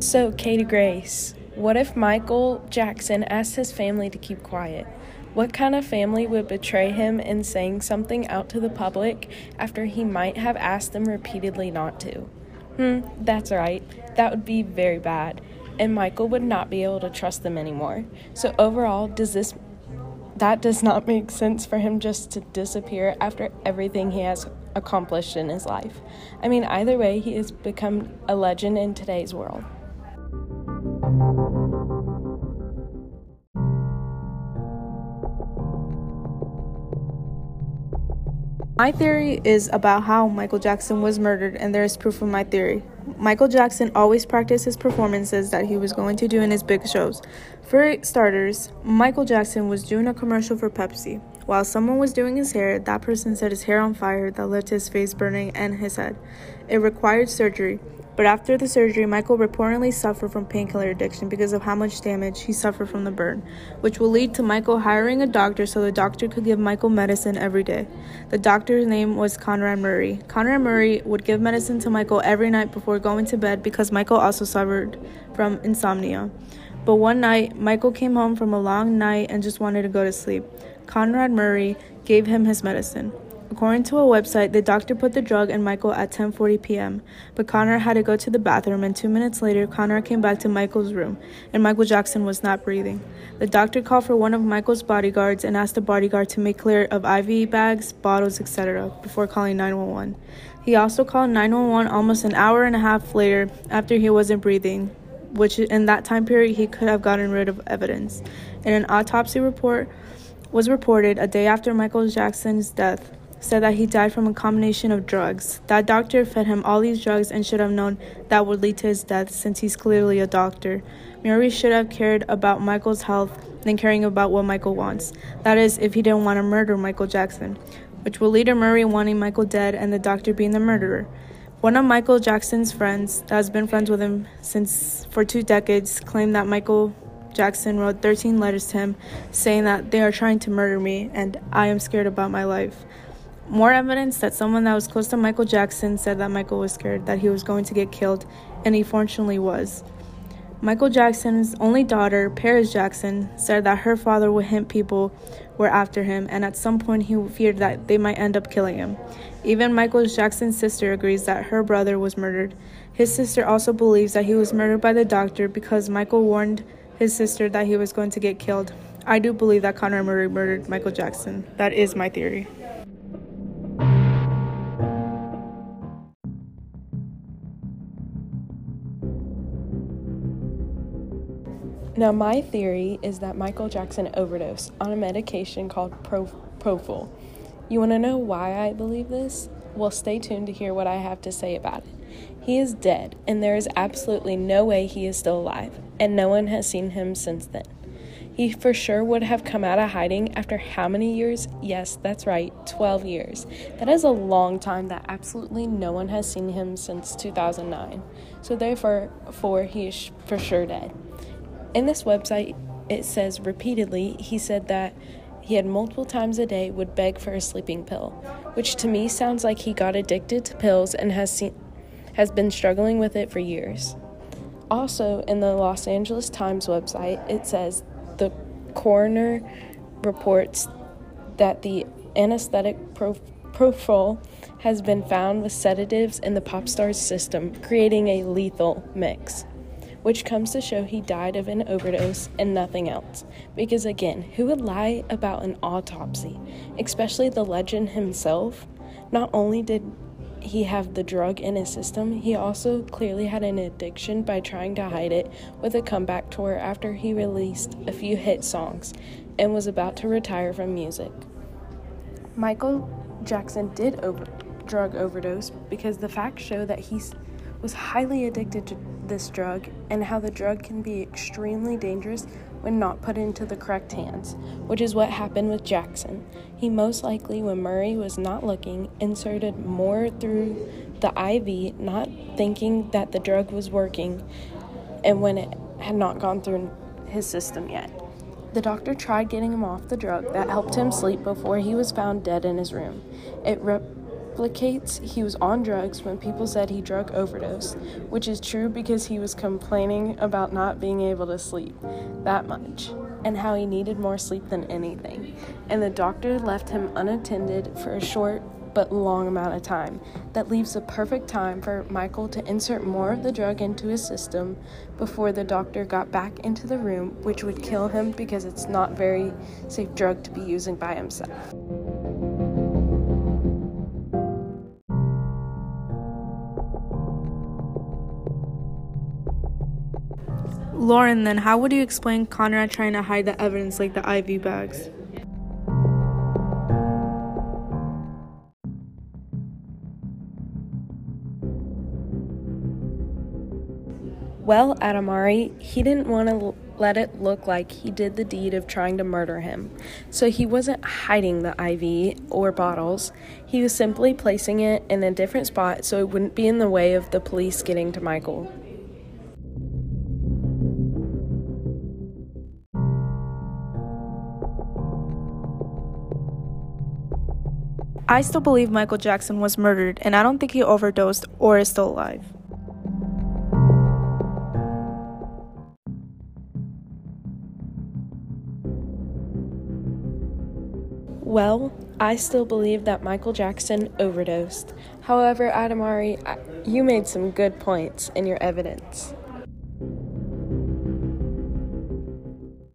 So, Katie Grace, what if Michael Jackson asked his family to keep quiet? What kind of family would betray him in saying something out to the public after he might have asked them repeatedly not to? Hmm, that's right. That would be very bad, and Michael would not be able to trust them anymore. So overall, does this that does not make sense for him just to disappear after everything he has accomplished in his life. I mean, either way, he has become a legend in today's world. My theory is about how Michael Jackson was murdered, and there is proof of my theory. Michael Jackson always practiced his performances that he was going to do in his big shows. For starters, Michael Jackson was doing a commercial for Pepsi. While someone was doing his hair, that person set his hair on fire that left his face burning and his head. It required surgery. But after the surgery, Michael reportedly suffered from painkiller addiction because of how much damage he suffered from the burn, which will lead to Michael hiring a doctor so the doctor could give Michael medicine every day. The doctor's name was Conrad Murray. Conrad Murray would give medicine to Michael every night before going to bed because Michael also suffered from insomnia. But one night, Michael came home from a long night and just wanted to go to sleep. Conrad Murray gave him his medicine. According to a website, the doctor put the drug in Michael at 10:40 p.m., but Connor had to go to the bathroom and 2 minutes later Connor came back to Michael's room and Michael Jackson was not breathing. The doctor called for one of Michael's bodyguards and asked the bodyguard to make clear of IV bags, bottles, etc. before calling 911. He also called 911 almost an hour and a half later after he wasn't breathing, which in that time period he could have gotten rid of evidence. In an autopsy report was reported a day after Michael Jackson's death said that he died from a combination of drugs. That doctor fed him all these drugs and should have known that would lead to his death since he's clearly a doctor. Murray should have cared about Michael's health than caring about what Michael wants. That is, if he didn't want to murder Michael Jackson, which will lead to Murray wanting Michael dead and the doctor being the murderer. One of Michael Jackson's friends, that has been friends with him since for two decades, claimed that Michael Jackson wrote 13 letters to him saying that they are trying to murder me and I am scared about my life. More evidence that someone that was close to Michael Jackson said that Michael was scared that he was going to get killed, and he fortunately was. Michael Jackson's only daughter, Paris Jackson, said that her father would hint people were after him, and at some point he feared that they might end up killing him. Even Michael Jackson's sister agrees that her brother was murdered. His sister also believes that he was murdered by the doctor because Michael warned his sister that he was going to get killed. I do believe that Conor Murray murdered Michael Jackson. That is my theory. Now, my theory is that Michael Jackson overdosed on a medication called Pro- Propofol. You want to know why I believe this? Well, stay tuned to hear what I have to say about it. He is dead, and there is absolutely no way he is still alive, and no one has seen him since then. He for sure would have come out of hiding after how many years? Yes, that's right, 12 years. That is a long time that absolutely no one has seen him since 2009. So, therefore, for he is for sure dead. In this website, it says repeatedly he said that he had multiple times a day would beg for a sleeping pill, which to me sounds like he got addicted to pills and has seen, has been struggling with it for years. Also, in the Los Angeles Times website, it says the coroner reports that the anesthetic prof- Propofol has been found with sedatives in the pop star's system, creating a lethal mix which comes to show he died of an overdose and nothing else. Because again, who would lie about an autopsy, especially the legend himself? Not only did he have the drug in his system, he also clearly had an addiction by trying to hide it with a comeback tour after he released a few hit songs and was about to retire from music. Michael Jackson did over- drug overdose because the facts show that he's was highly addicted to this drug and how the drug can be extremely dangerous when not put into the correct hands, which is what happened with Jackson. He most likely, when Murray was not looking, inserted more through the IV, not thinking that the drug was working, and when it had not gone through his system yet. The doctor tried getting him off the drug that helped him sleep before he was found dead in his room. It re- implicates he was on drugs when people said he drug overdosed, which is true because he was complaining about not being able to sleep that much and how he needed more sleep than anything. And the doctor left him unattended for a short but long amount of time. That leaves the perfect time for Michael to insert more of the drug into his system before the doctor got back into the room, which would kill him because it's not very safe drug to be using by himself. Lauren, then how would you explain Conrad trying to hide the evidence like the IV bags? Well, Adamari, he didn't want to let it look like he did the deed of trying to murder him. So he wasn't hiding the IV or bottles. He was simply placing it in a different spot so it wouldn't be in the way of the police getting to Michael. I still believe Michael Jackson was murdered, and I don't think he overdosed or is still alive. Well, I still believe that Michael Jackson overdosed. However, Adamari, you made some good points in your evidence.